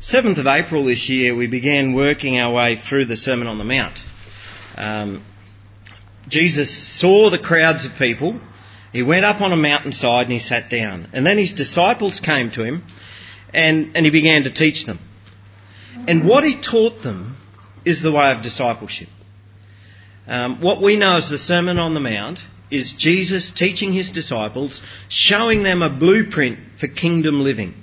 7th of April this year, we began working our way through the Sermon on the Mount. Um, Jesus saw the crowds of people. He went up on a mountainside and he sat down. And then his disciples came to him and, and he began to teach them. And what he taught them is the way of discipleship. Um, what we know as the Sermon on the Mount is Jesus teaching his disciples, showing them a blueprint for kingdom living.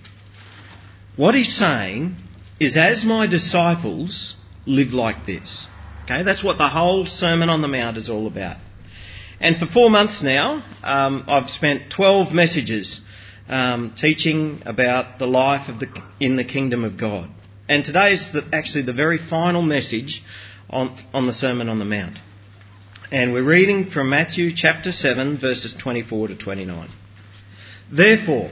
What he's saying is, as my disciples live like this. Okay, that's what the whole Sermon on the Mount is all about. And for four months now, um, I've spent 12 messages um, teaching about the life of the, in the kingdom of God. And today is the, actually the very final message on, on the Sermon on the Mount. And we're reading from Matthew chapter 7, verses 24 to 29. Therefore,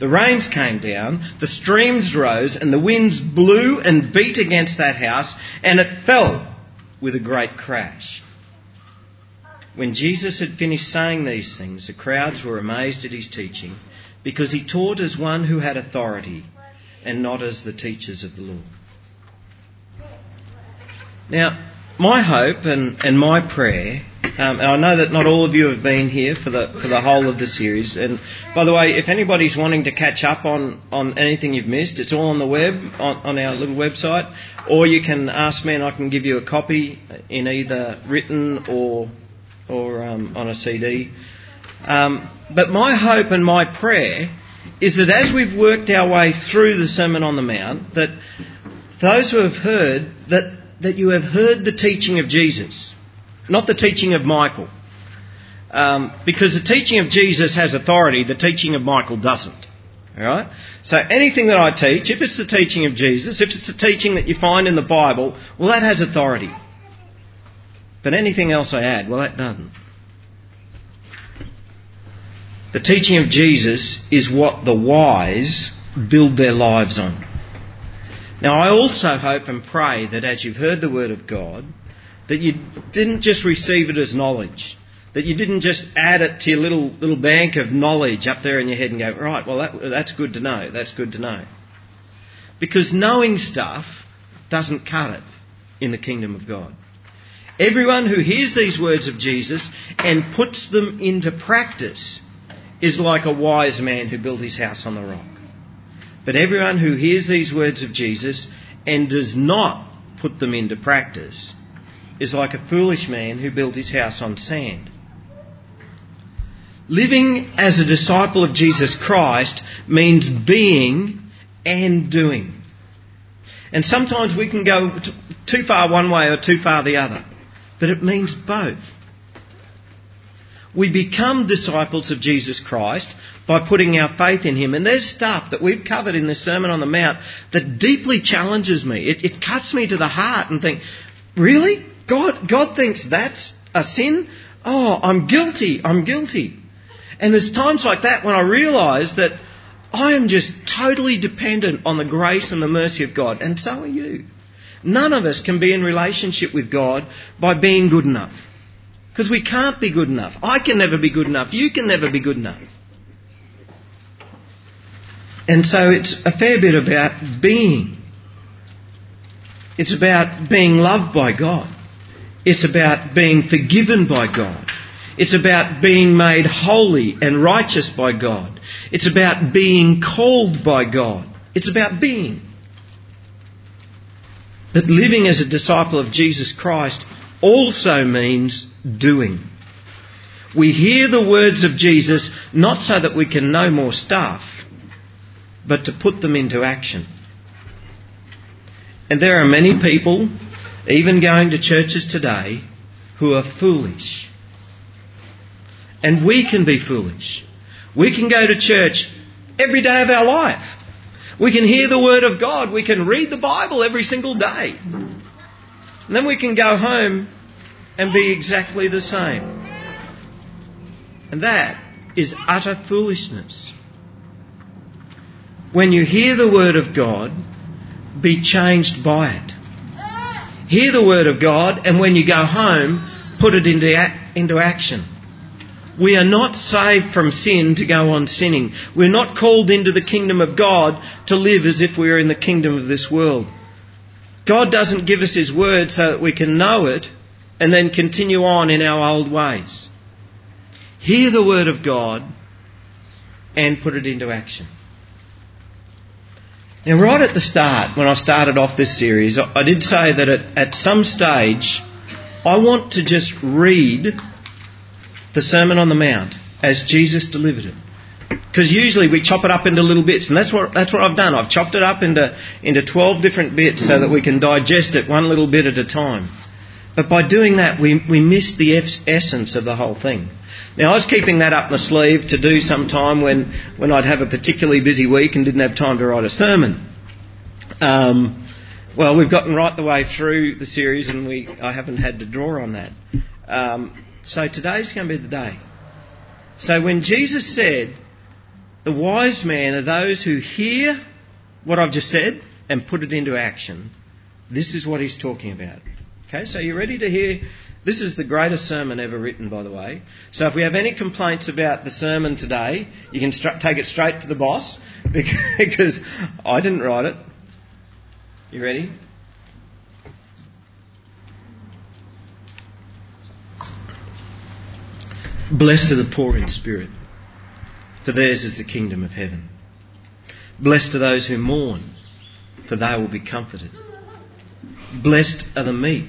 The rains came down, the streams rose, and the winds blew and beat against that house, and it fell with a great crash. When Jesus had finished saying these things, the crowds were amazed at his teaching, because he taught as one who had authority and not as the teachers of the law. Now, my hope and, and my prayer, um, and I know that not all of you have been here for the for the whole of the series. And by the way, if anybody's wanting to catch up on, on anything you've missed, it's all on the web on, on our little website, or you can ask me and I can give you a copy in either written or or um, on a CD. Um, but my hope and my prayer is that as we've worked our way through the Sermon on the Mount, that those who have heard that that you have heard the teaching of Jesus, not the teaching of Michael. Um, because the teaching of Jesus has authority, the teaching of Michael doesn't. Alright? So anything that I teach, if it's the teaching of Jesus, if it's the teaching that you find in the Bible, well, that has authority. But anything else I add, well, that doesn't. The teaching of Jesus is what the wise build their lives on. Now, I also hope and pray that as you've heard the Word of God, that you didn't just receive it as knowledge, that you didn't just add it to your little, little bank of knowledge up there in your head and go, right, well, that, that's good to know, that's good to know. Because knowing stuff doesn't cut it in the kingdom of God. Everyone who hears these words of Jesus and puts them into practice is like a wise man who built his house on the rock. But everyone who hears these words of Jesus and does not put them into practice is like a foolish man who built his house on sand. Living as a disciple of Jesus Christ means being and doing. And sometimes we can go too far one way or too far the other. But it means both. We become disciples of Jesus Christ by putting our faith in Him. And there's stuff that we've covered in this Sermon on the Mount that deeply challenges me. It, it cuts me to the heart and think, really? God, God thinks that's a sin? Oh, I'm guilty. I'm guilty. And there's times like that when I realise that I am just totally dependent on the grace and the mercy of God. And so are you. None of us can be in relationship with God by being good enough. Because we can't be good enough. I can never be good enough. You can never be good enough. And so it's a fair bit about being. It's about being loved by God. It's about being forgiven by God. It's about being made holy and righteous by God. It's about being called by God. It's about being. But living as a disciple of Jesus Christ also means doing. We hear the words of Jesus not so that we can know more stuff, but to put them into action. And there are many people, even going to churches today, who are foolish. And we can be foolish. We can go to church every day of our life. We can hear the Word of God. We can read the Bible every single day. And then we can go home and be exactly the same. And that is utter foolishness. When you hear the Word of God, be changed by it. Hear the Word of God, and when you go home, put it into, into action. We are not saved from sin to go on sinning. We're not called into the kingdom of God to live as if we are in the kingdom of this world. God doesn't give us His word so that we can know it and then continue on in our old ways. Hear the word of God and put it into action. Now, right at the start, when I started off this series, I did say that at, some stage I want to just read the Sermon on the Mount as Jesus delivered it. Because usually we chop it up into little bits, and that's what, that's what I've done. I've chopped it up into, into 12 different bits so that we can digest it one little bit at a time. But by doing that, we, we miss the essence of the whole thing. Now, I was keeping that up my sleeve to do sometime when, when I'd have a particularly busy week and didn't have time to write a sermon. Um, well, we've gotten right the way through the series, and we, I haven't had to draw on that. Um, so today's going to be the day. So when Jesus said, the wise man are those who hear what I've just said and put it into action, this is what he's talking about. Okay, so you ready to hear? This is the greatest sermon ever written, by the way. So if we have any complaints about the sermon today, you can take it straight to the boss because I didn't write it. You ready? Blessed are the poor in spirit, for theirs is the kingdom of heaven. Blessed are those who mourn, for they will be comforted. Blessed are the meek,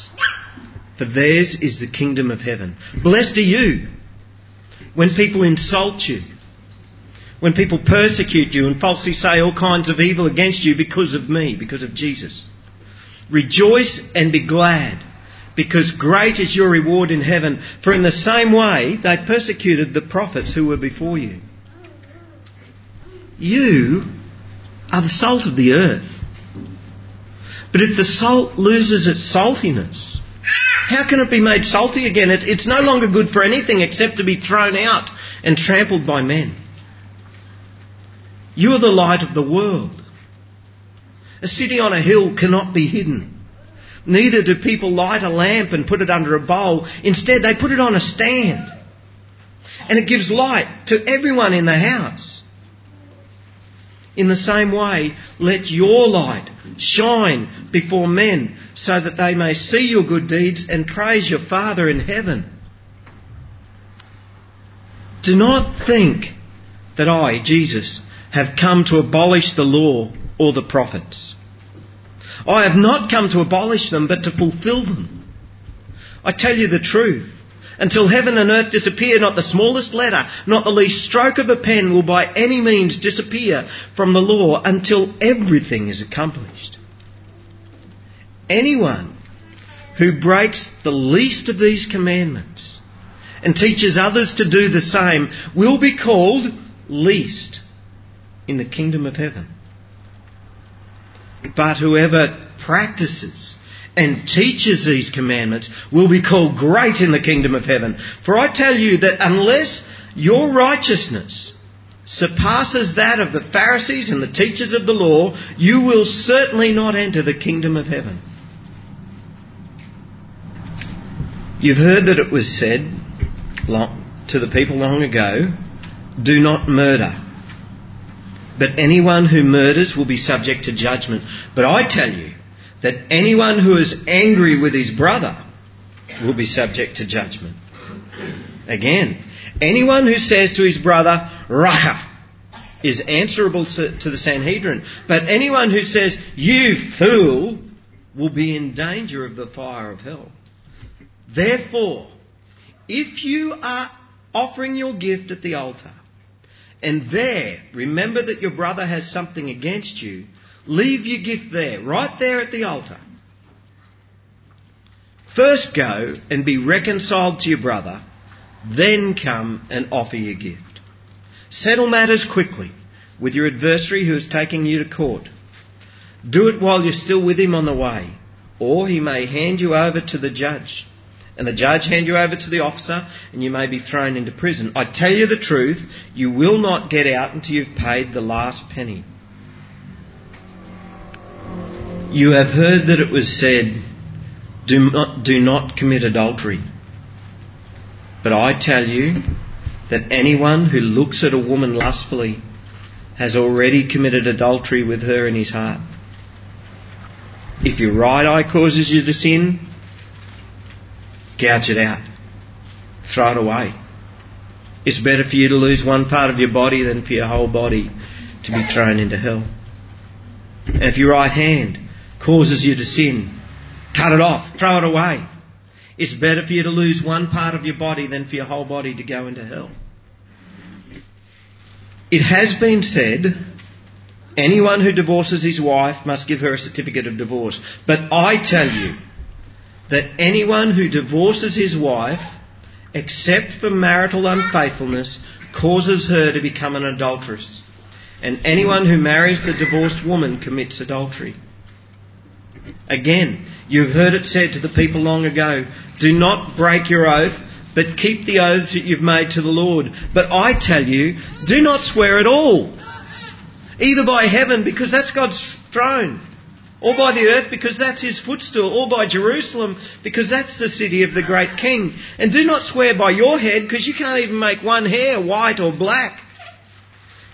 for theirs is the kingdom of heaven. Blessed are you when people insult you, when people persecute you and falsely say all kinds of evil against you because of me, because of Jesus. Rejoice and be glad, because great is your reward in heaven, for in the same way they persecuted the prophets who were before you. You are the salt of the earth. But if the salt loses its saltiness, how can it be made salty again? it's no longer good for anything except to be thrown out and trampled by men. You are the light of the world. A city on a hill cannot be hidden. Neither do people light a lamp and put it under a bowl. Instead, they put it on a stand. And it gives light to everyone in the house. In the same way, let your light shine before men so that they may see your good deeds and praise your Father in heaven. Do not think that I, Jesus, have come to abolish the law or the prophets. I have not come to abolish them, but to fulfill them. I tell you the truth. Until heaven and earth disappear, not the smallest letter, not the least stroke of a pen will by any means disappear from the law until everything is accomplished. Anyone who breaks the least of these commandments and teaches others to do the same will be called least in the kingdom of heaven. But whoever practices and teaches these commandments will be called great in the kingdom of heaven. For I tell you that unless your righteousness surpasses that of the Pharisees and the teachers of the law, you will certainly not enter the kingdom of heaven. You've heard that it was said to the people long ago, do not murder. But anyone who murders will be subject to judgment. But I tell you that anyone who is angry with his brother will be subject to judgment. Again, anyone who says to his brother, Raca, is answerable to the Sanhedrin. But anyone who says, You fool, will be in danger of the fire of hell. Therefore, if you are offering your gift at the altar, and there remember that your brother has something against you, leave your gift there, right there at the altar. First go and be reconciled to your brother, then come and offer your gift. Settle matters quickly with your adversary who is taking you to court. Do it while you're still with him on the way, or he may hand you over to the judge, and the judge hand you over to the officer, and you may be thrown into prison. I tell you the truth, you will not get out until you've paid the last penny. You have heard that it was said, do not, do not commit adultery. But I tell you, that anyone who looks at a woman lustfully has already committed adultery with her in his heart. If your right eye causes you to sin, gouge it out. Throw it away. It's better for you to lose one part of your body than for your whole body to be thrown into hell. And if your right hand causes you to sin, cut it off, throw it away. It's better for you to lose one part of your body than for your whole body to go into hell. It has been said anyone who divorces his wife must give her a certificate of divorce. But I tell you that anyone who divorces his wife, except for marital unfaithfulness, causes her to become an adulteress. And anyone who marries the divorced woman commits adultery. Again, you've heard it said to the people long ago, do not break your oath but keep the oaths that you've made to the Lord. But I tell you, do not swear at all. Either by heaven, because that's God's throne, or by the earth, because that's his footstool, or by Jerusalem, because that's the city of the great king. And do not swear by your head, because you can't even make one hair white or black.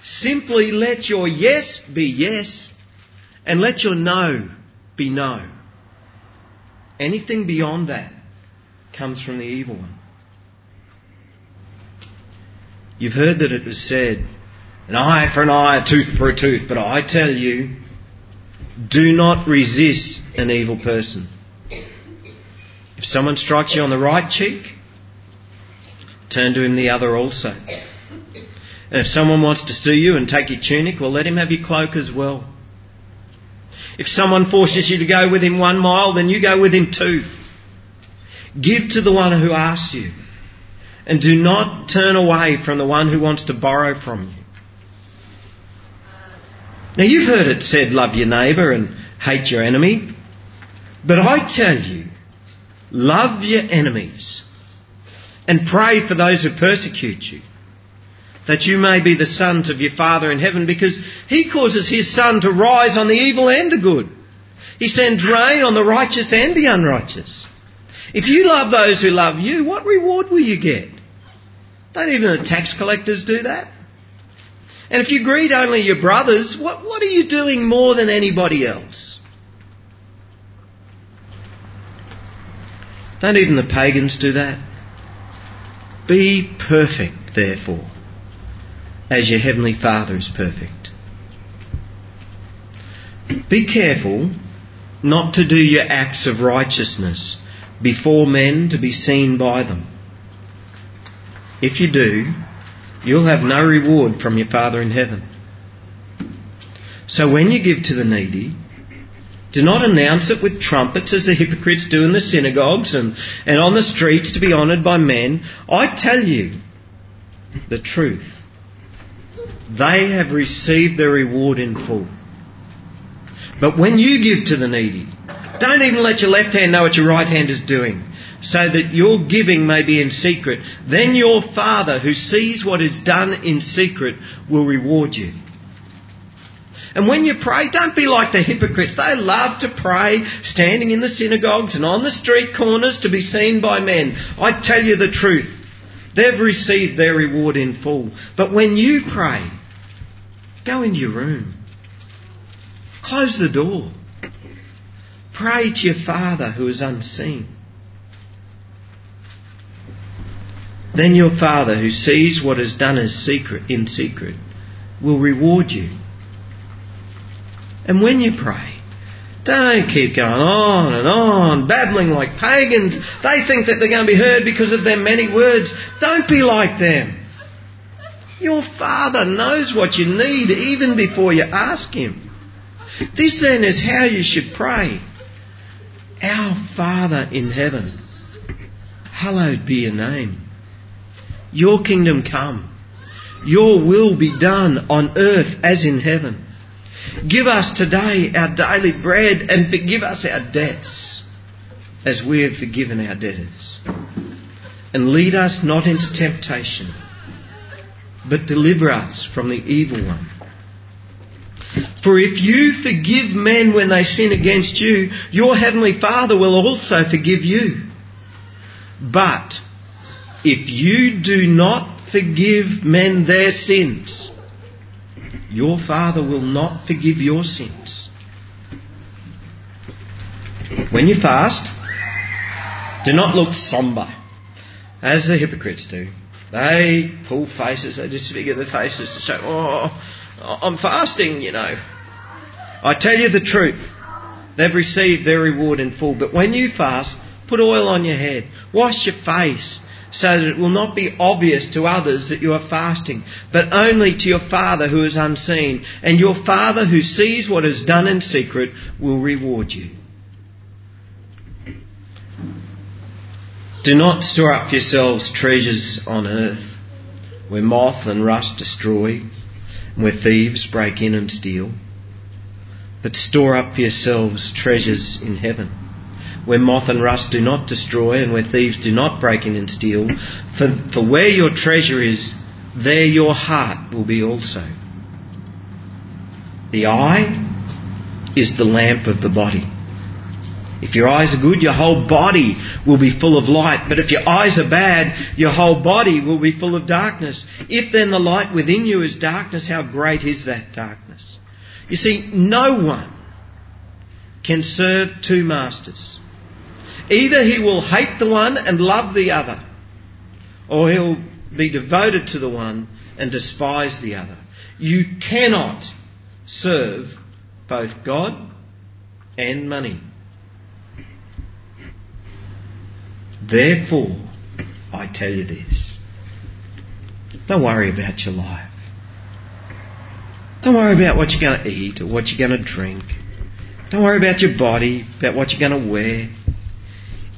Simply let your yes be yes, and let your no be no. Anything beyond that comes from the evil one. You've heard that it was said, an eye for an eye, a tooth for a tooth. But I tell you, do not resist an evil person. If someone strikes you on the right cheek, turn to him the other also. And if someone wants to sue you and take your tunic, well, let him have your cloak as well. If someone forces you to go with him one mile, then you go with him two. Give to the one who asks you and do not turn away from the one who wants to borrow from you. Now you've heard it said, love your neighbour and hate your enemy. But I tell you, love your enemies and pray for those who persecute you, that you may be the sons of your Father in heaven, because He causes His sun to rise on the evil and the good. He sends rain on the righteous and the unrighteous. If you love those who love you, what reward will you get? Don't even the tax collectors do that? And if you greet only your brothers, what, what are you doing more than anybody else? Don't even the pagans do that? Be perfect, therefore, as your heavenly Father is perfect. Be careful not to do your acts of righteousness before men to be seen by them. If you do, you'll have no reward from your Father in heaven. So when you give to the needy, do not announce it with trumpets as the hypocrites do in the synagogues and, and on the streets to be honoured by men. I tell you the truth. They have received their reward in full. But when you give to the needy, don't even let your left hand know what your right hand is doing so that your giving may be in secret. Then your Father, who sees what is done in secret, will reward you. And when you pray, don't be like the hypocrites. They love to pray standing in the synagogues and on the street corners to be seen by men. I tell you the truth. They've received their reward in full. But when you pray, go into your room. Close the door. Pray to your Father who is unseen. Then your Father, who sees what is done as secret, in secret, will reward you. And when you pray, don't keep going on and on, babbling like pagans. They think that they're going to be heard because of their many words. Don't be like them. Your Father knows what you need even before you ask Him. This then is how you should pray. Our Father in heaven, hallowed be your name. Your kingdom come. Your will be done on earth as in heaven. Give us today our daily bread and forgive us our debts as we have forgiven our debtors. And lead us not into temptation, but deliver us from the evil one. For if you forgive men when they sin against you, your heavenly Father will also forgive you. But if you do not forgive men their sins, your Father will not forgive your sins. When you fast, do not look somber, as the hypocrites do. They pull faces, they disfigure their faces to say, Oh, I'm fasting, you know. I tell you the truth. They've received their reward in full. But when you fast, put oil on your head, wash your face, so that it will not be obvious to others that you are fasting, but only to your Father who is unseen. And your Father who sees what is done in secret will reward you. Do not store up yourselves treasures on earth, where moth and rust destroy, and where thieves break in and steal. But store up yourselves treasures in heaven where moth and rust do not destroy and where thieves do not break in and steal. For, for where your treasure is, there your heart will be also. The eye is the lamp of the body. If your eyes are good, your whole body will be full of light. But if your eyes are bad, your whole body will be full of darkness. If then the light within you is darkness, how great is that darkness? You see, no one can serve two masters. Either he will hate the one and love the other, or he'll be devoted to the one and despise the other. You cannot serve both God and money. Therefore, I tell you this. Don't worry about your life. Don't worry about what you're going to eat or what you're going to drink. Don't worry about your body, about what you're going to wear.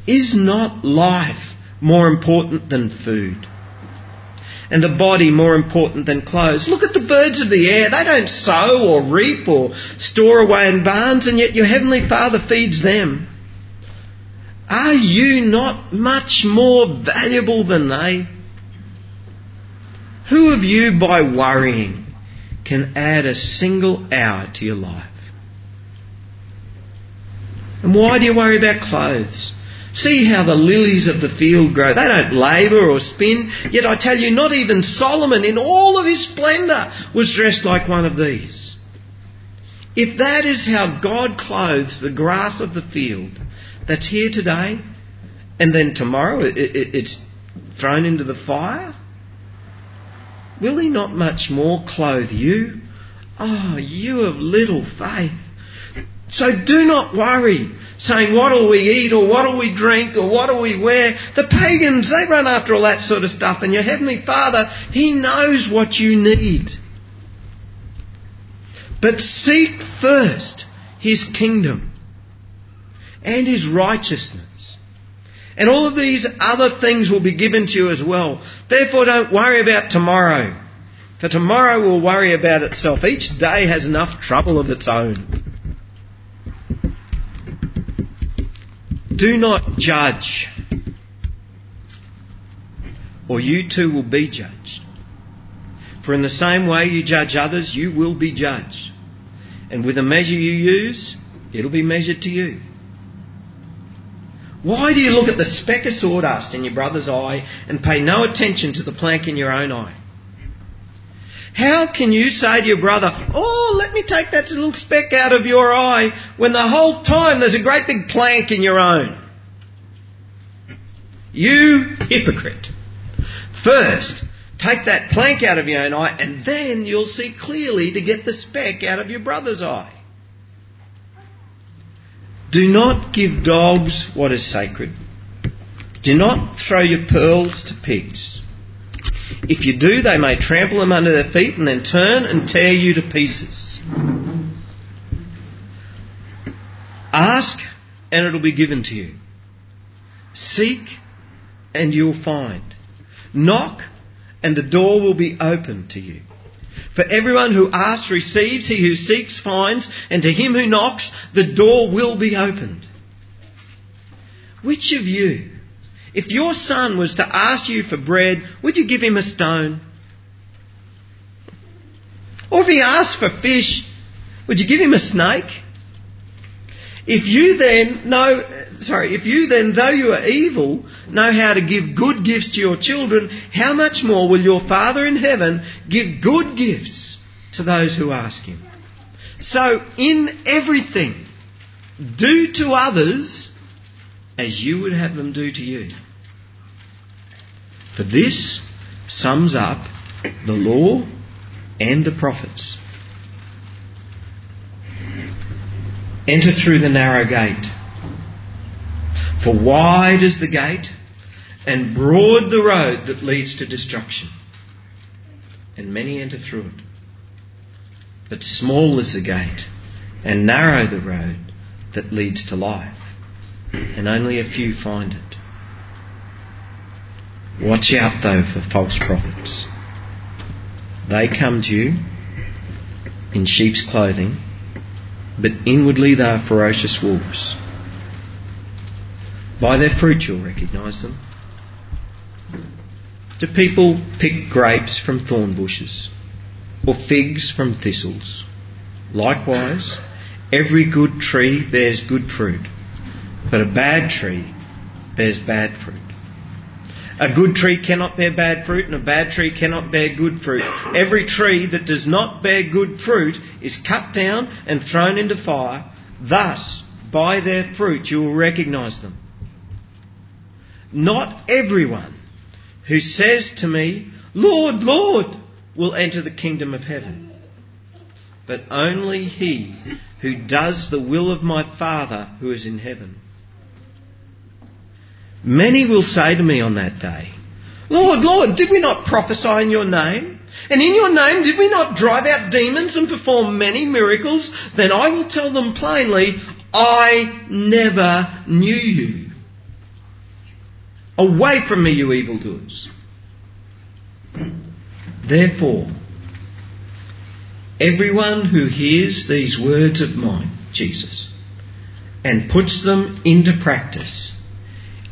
Is not life more important than food? And the body more important than clothes? Look at the birds of the air. They don't sow or reap or store away in barns, and yet your heavenly Father feeds them. Are you not much more valuable than they? Who of you, by worrying, can add a single hour to your life? And why do you worry about clothes? See how the lilies of the field grow. They don't labour or spin. Yet I tell you, not even Solomon in all of his splendour was dressed like one of these. If that is how God clothes the grass of the field that's here today, and then tomorrow it's thrown into the fire, will he not much more clothe you? Oh, you of little faith. So do not worry saying, what'll we eat or what'll we drink or what'll we wear? The pagans, they run after all that sort of stuff and your Heavenly Father, He knows what you need. But seek first His kingdom and His righteousness. And all of these other things will be given to you as well. Therefore don't worry about tomorrow. For tomorrow will worry about itself. Each day has enough trouble of its own. Do not judge, or you too will be judged. For in the same way you judge others, you will be judged. And with the measure you use, it'll be measured to you. Why do you look at the speck of sawdust in your brother's eye and pay no attention to the plank in your own eye? How can you say to your brother, Oh, let me take that little speck out of your eye, when the whole time there's a great big plank in your own? You hypocrite. First, Take that plank out of your own eye, and then you'll see clearly to get the speck out of your brother's eye. Do not give dogs what is sacred. Do not throw your pearls to pigs. If you do, they may trample them under their feet and then turn and tear you to pieces. Ask and it'll be given to you. Seek and you'll find. Knock and the door will be open to you. For everyone who asks receives, he who seeks finds, and to him who knocks the door will be opened. Which of you, if your son was to ask you for bread, would you give him a stone? Or if he asked for fish, would you give him a snake? If you then know, sorry, if you then, though you are evil, know how to give good gifts to your children, how much more will your Father in heaven give good gifts to those who ask him? So, in everything, do to others as you would have them do to you. For this sums up the law and the prophets. Enter through the narrow gate. For wide is the gate, and broad the road that leads to destruction, and many enter through it. But small is the gate, and narrow the road that leads to life, and only a few find it. Watch out, though, for false prophets. They come to you in sheep's clothing, but inwardly they are ferocious wolves. By their fruit you'll recognise them. Do people pick grapes from thorn bushes or figs from thistles? Likewise, every good tree bears good fruit, but a bad tree bears bad fruit. A good tree cannot bear bad fruit, and a bad tree cannot bear good fruit. Every tree that does not bear good fruit is cut down and thrown into fire. Thus, by their fruit, you will recognize them. Not everyone who says to me, Lord, Lord, will enter the kingdom of heaven, but only he who does the will of my Father who is in heaven. Many will say to me on that day, Lord, Lord, did we not prophesy in your name? And in your name did we not drive out demons and perform many miracles? Then I will tell them plainly, I never knew you. Away from me, you evildoers. Therefore, everyone who hears these words of mine, Jesus, and puts them into practice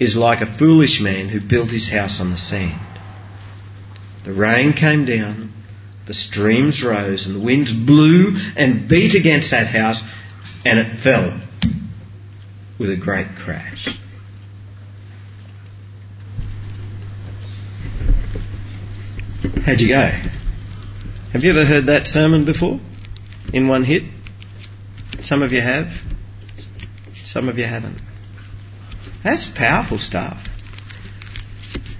is like a foolish man who built his house on the sand. The rain came down, the streams rose, and the winds blew and beat against that house, and it fell with a great crash. How'd you go? Have you ever heard that sermon before? In one hit? Some of you have. Some of you haven't. That's powerful stuff.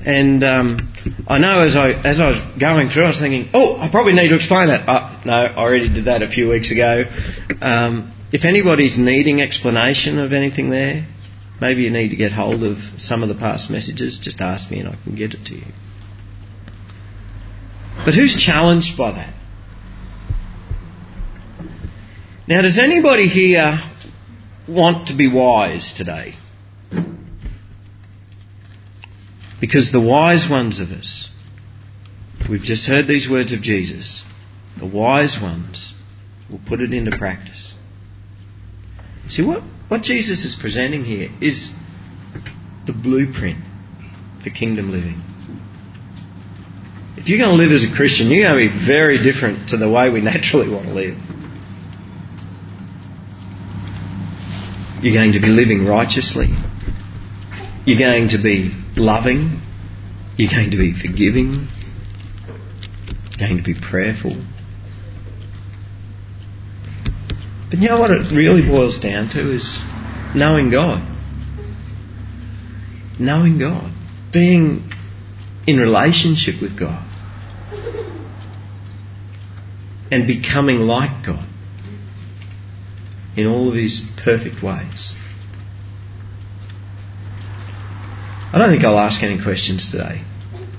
And um, I know as I as I was going through, I was thinking, oh, I probably need to explain that. Oh, no, I already did that a few weeks ago. Um, if anybody's needing explanation of anything there, maybe you need to get hold of some of the past messages. Just ask me, and I can get it to you. But who's challenged by that? Now, does anybody here want to be wise today? Because the wise ones of us, we've just heard these words of Jesus, the wise ones will put it into practice. See, what, what Jesus is presenting here is the blueprint for kingdom living. If you're going to live as a Christian, you're going to be very different to the way we naturally want to live. You're going to be living righteously. You're going to be loving. You're going to be forgiving. You're going to be prayerful. But you know what it really boils down to is knowing God. Knowing God. Being in relationship with God. And becoming like God in all of His perfect ways. I don't think I'll ask any questions today.